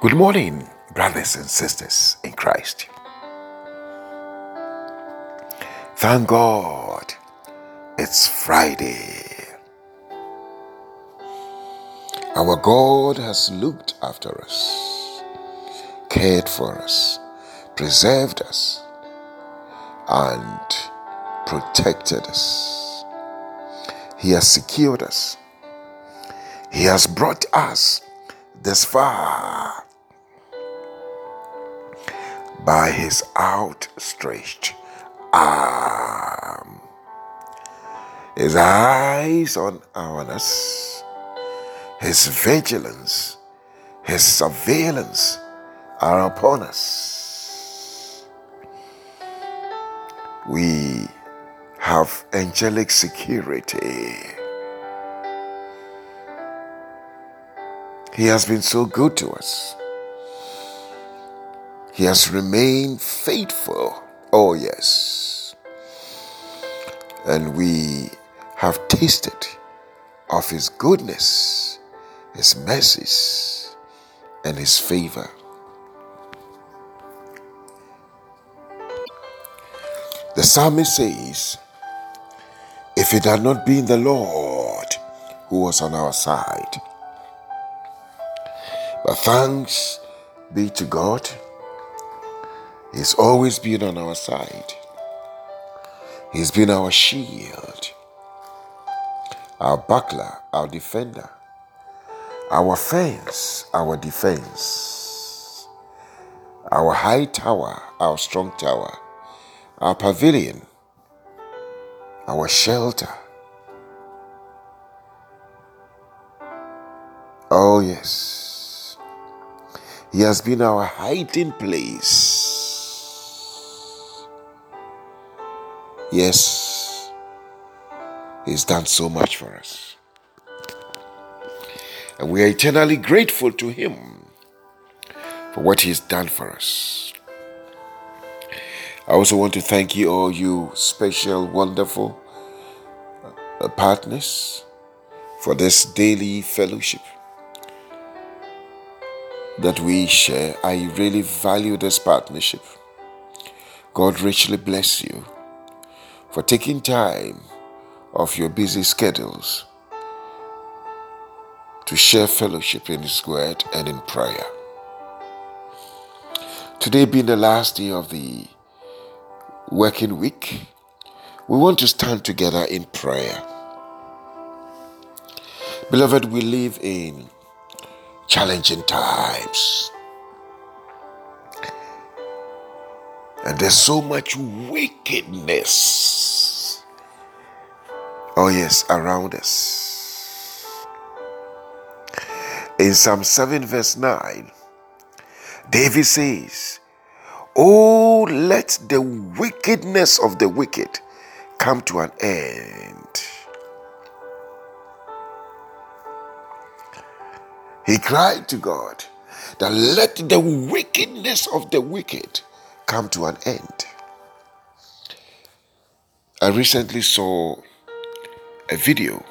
Good morning, brothers and sisters in Christ. Thank God it's Friday. Our God has looked after us, cared for us, preserved us, and protected us. He has secured us. He has brought us this far by his outstretched arm. His eyes on us, his vigilance, his surveillance are upon us. We have angelic security. He has been so good to us. He has remained faithful. Oh, yes. And we have tasted of His goodness, His mercies, and His favor. The psalmist says, If it had not been the Lord who was on our side, but thanks be to God He's always been on our side. He's been our shield, our buckler, our defender, our fence, our defense, our high tower, our strong tower, our pavilion, our shelter. Oh, yes. He has been our hiding place Yes, He's done so much for us. And we are eternally grateful to Him for what He's done for us. I also want to thank you, all you special, wonderful uh, partners, for this daily fellowship that we share. I really value this partnership. God richly bless you for taking time off your busy schedules to share fellowship in His Word and in prayer. Today being the last day of the working week, we want to stand together in prayer. Beloved, we live in challenging times. And there's so much wickedness. Oh, yes, around us. In Psalm 7, verse 9, David says, Oh, let the wickedness of the wicked come to an end. He cried to God that let the wickedness of the wicked come to an end. I recently saw a video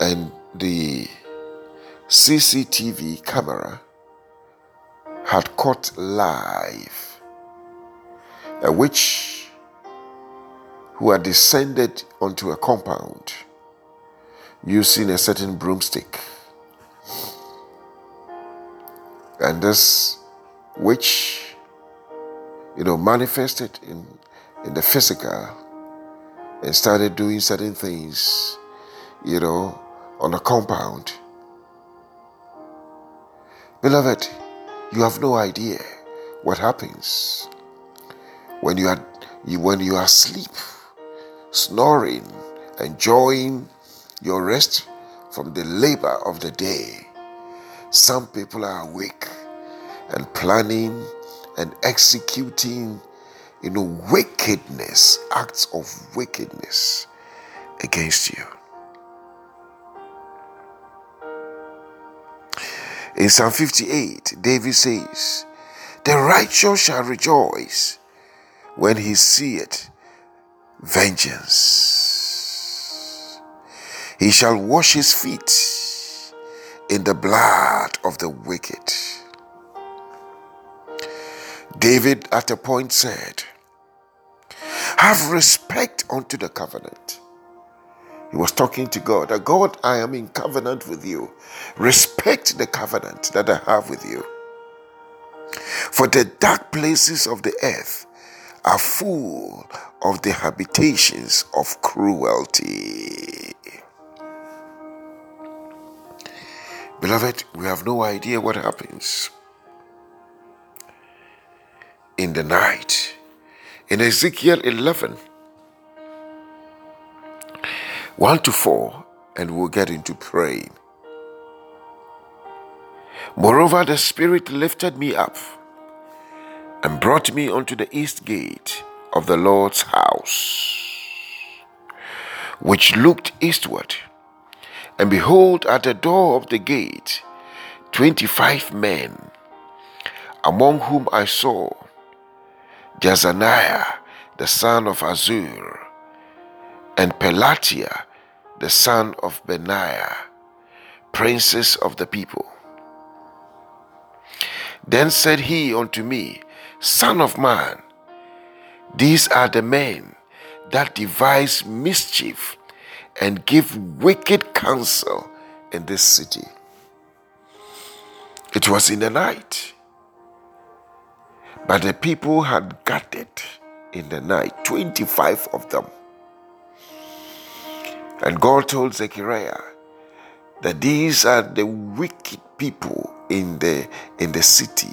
and the CCTV camera had caught live a witch who had descended onto a compound using a certain broomstick. And this which you know manifested in in the physical and started doing certain things you know on the compound. Beloved you have no idea what happens when you are you, when you are asleep snoring enjoying your rest from the labor of the day. Some people are awake and planning and executing, you know, wickedness, acts of wickedness against you. In Psalm 58, David says, The righteous shall rejoice when he seeth vengeance. He shall wash his feet in the blood of the wicked. David at a point said, Have respect unto the covenant. He was talking to God, God, I am in covenant with you. Respect the covenant that I have with you. For the dark places of the earth are full of the habitations of cruelty. Beloved, we have no idea what happens in the night. In Ezekiel 11, 1 to 4, and we'll get into praying. Moreover, the Spirit lifted me up and brought me unto the east gate of the Lord's house, which looked eastward. And behold, at the door of the gate, twenty five men, among whom I saw Jaazaniah, the son of Azur, and Pelatiah, the son of Benaiah, princes of the people. Then said he unto me, Son of man, these are the men that devise mischief and give wicked counsel in this city. It was in the night, but the people had gathered in the night, 25 of them. And God told Zechariah that these are the wicked people in the in the city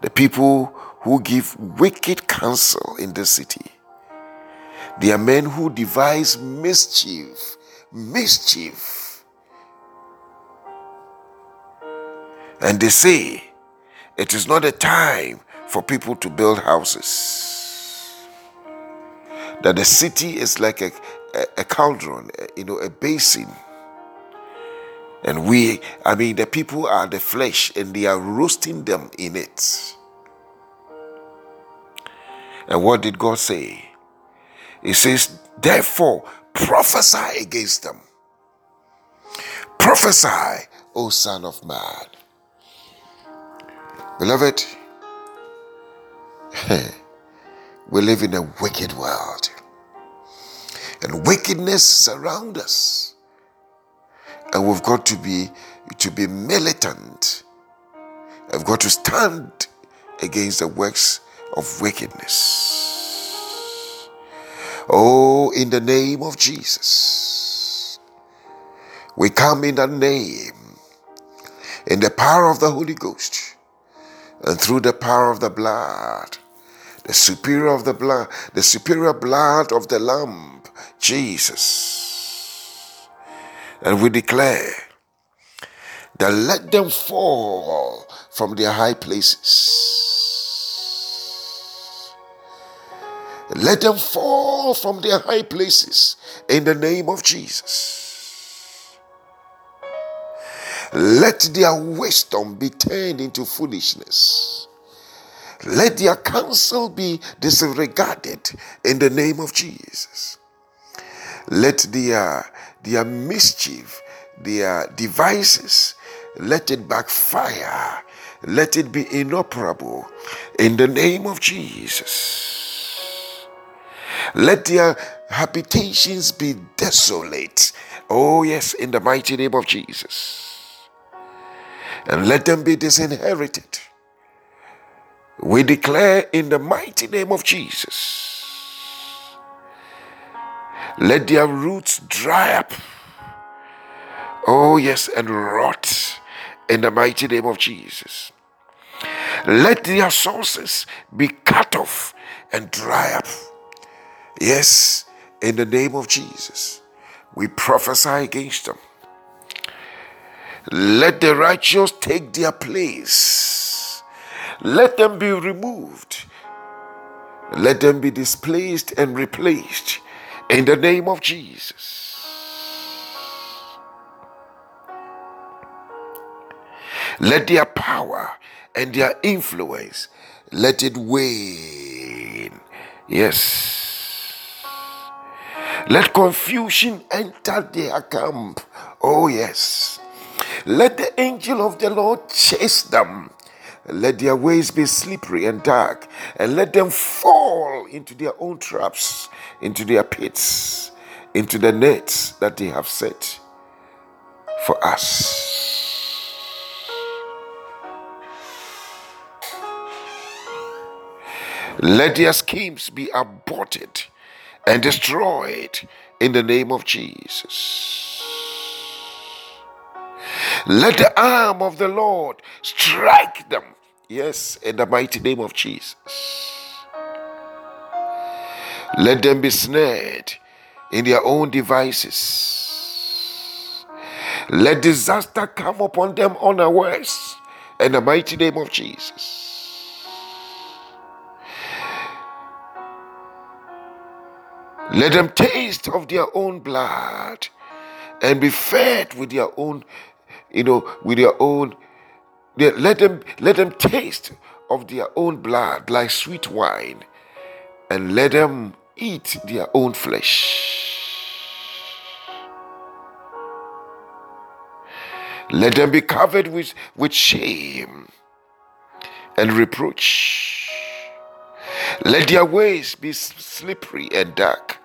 the people who give wicked counsel in the city. They are men who devise mischief, mischief. And they say it is not a time for people to build houses. That the city is like a, a, a cauldron, a, you know, a basin. And we, I mean, the people are the flesh and they are roasting them in it. And what did God say? He says, therefore, prophesy against them. Prophesy, O Son of Man. Beloved, we live in a wicked world. And wickedness surrounds us. And we've got to be to be militant. I've got to stand against the works of wickedness. Oh, in the name of Jesus, we come in the name, in the power of the Holy Ghost, and through the power of the blood, the superior of the blood, the superior blood of the Lamb, Jesus. And we declare that let them fall from their high places Let them fall from their high places in the name of Jesus. Let their wisdom be turned into foolishness. Let their counsel be disregarded in the name of Jesus. Let their, their mischief, their devices, let it backfire. Let it be inoperable in the name of Jesus. Let their habitations be desolate. Oh, yes, in the mighty name of Jesus. And let them be disinherited. We declare in the mighty name of Jesus. Let their roots dry up. Oh, yes, and rot in the mighty name of Jesus. Let their sources be cut off and dry up Yes, in the name of Jesus, we prophesy against them. Let the righteous take their place. Let them be removed. Let them be displaced and replaced in the name of Jesus. Let their power and their influence let it wane. Yes. Let confusion enter their camp. Oh, yes. Let the angel of the Lord chase them. Let their ways be slippery and dark, and let them fall into their own traps, into their pits, into the nets that they have set for us. Let their schemes be aborted and destroyed in the name of Jesus. Let the arm of the Lord strike them. Yes, in the mighty name of Jesus. Let them be snared in their own devices. Let disaster come upon them unawares in the mighty name of Jesus. Let them taste of their own blood and be fed with their own, you know, with their own. Let them let them taste of their own blood like sweet wine, and let them eat their own flesh. Let them be covered with, with shame and reproach. Let their ways be slippery and dark.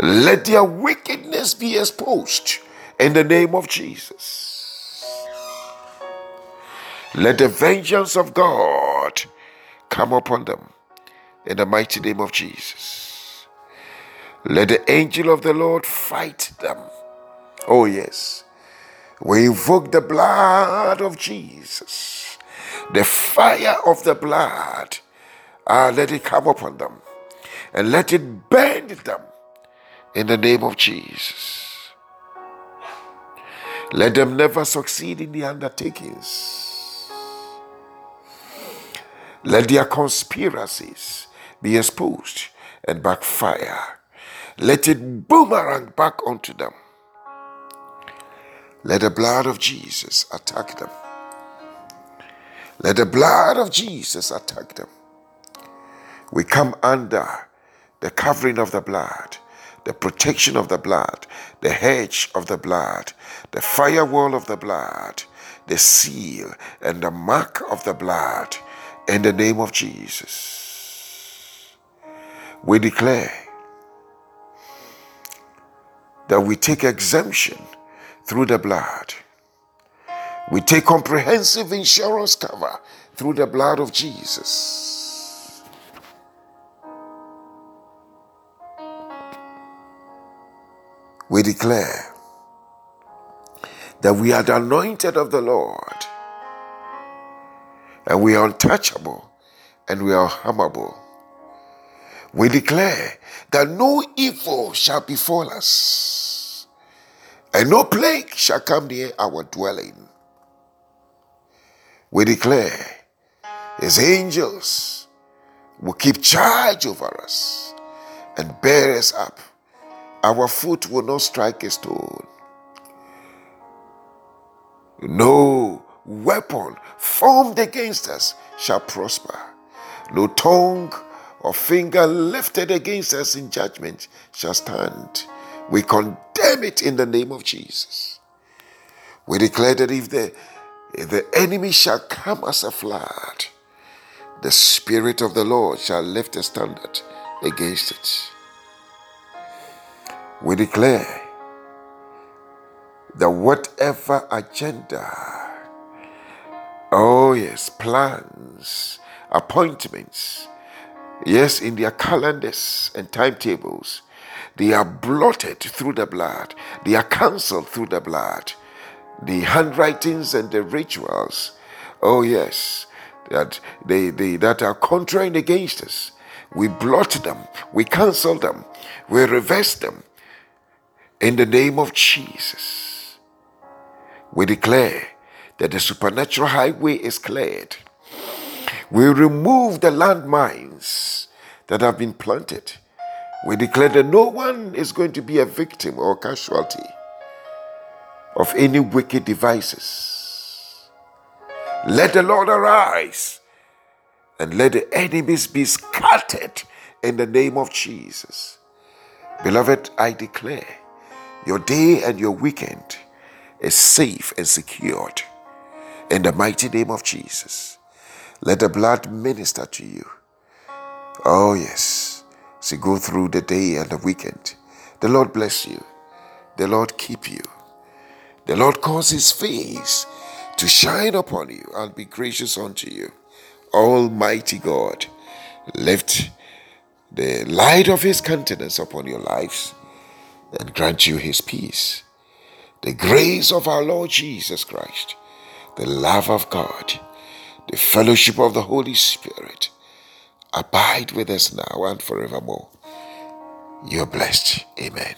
Let their wickedness be exposed in the name of Jesus. Let the vengeance of God come upon them in the mighty name of Jesus. Let the angel of the Lord fight them. Oh, yes. We invoke the blood of Jesus, the fire of the blood. Ah, let it come upon them and let it burn them in the name of Jesus. Let them never succeed in the undertakings. Let their conspiracies be exposed and backfire. Let it boomerang back onto them. Let the blood of Jesus attack them. Let the blood of Jesus attack them. We come under the covering of the blood the protection of the blood, the hedge of the blood, the firewall of the blood, the seal and the mark of the blood in the name of Jesus. We declare that we take exemption through the blood. We take comprehensive insurance cover through the blood of Jesus. We declare that we are the anointed of the Lord and we are untouchable and we are harmable. We declare that no evil shall befall us and no plague shall come near our dwelling. We declare his angels will keep charge over us and bear us up our foot will not strike a stone. No weapon formed against us shall prosper. No tongue or finger lifted against us in judgment shall stand. We condemn it in the name of Jesus. We declare that if the, if the enemy shall come as a flood, the Spirit of the Lord shall lift a standard against it we declare that whatever agenda, oh yes, plans, appointments, yes, in their calendars and timetables, they are blotted through the blood, they are cancelled through the blood. The handwritings and the rituals, oh yes, that they, they that are contrary against us, we blot them, we cancel them, we reverse them, in the name of Jesus, we declare that the supernatural highway is cleared. We remove the landmines that have been planted. We declare that no one is going to be a victim or casualty of any wicked devices. Let the Lord arise and let the enemies be scattered in the name of Jesus. Beloved, I declare your day and your weekend is safe and secured. In the mighty name of Jesus, let the blood minister to you. Oh, yes. So go through the day and the weekend. The Lord bless you. The Lord keep you. The Lord cause his face to shine upon you and be gracious unto you. Almighty God, lift the light of his countenance upon your lives and grant you his peace. The grace of our Lord Jesus Christ, the love of God, the fellowship of the Holy Spirit abide with us now and forevermore. You're blessed. Amen.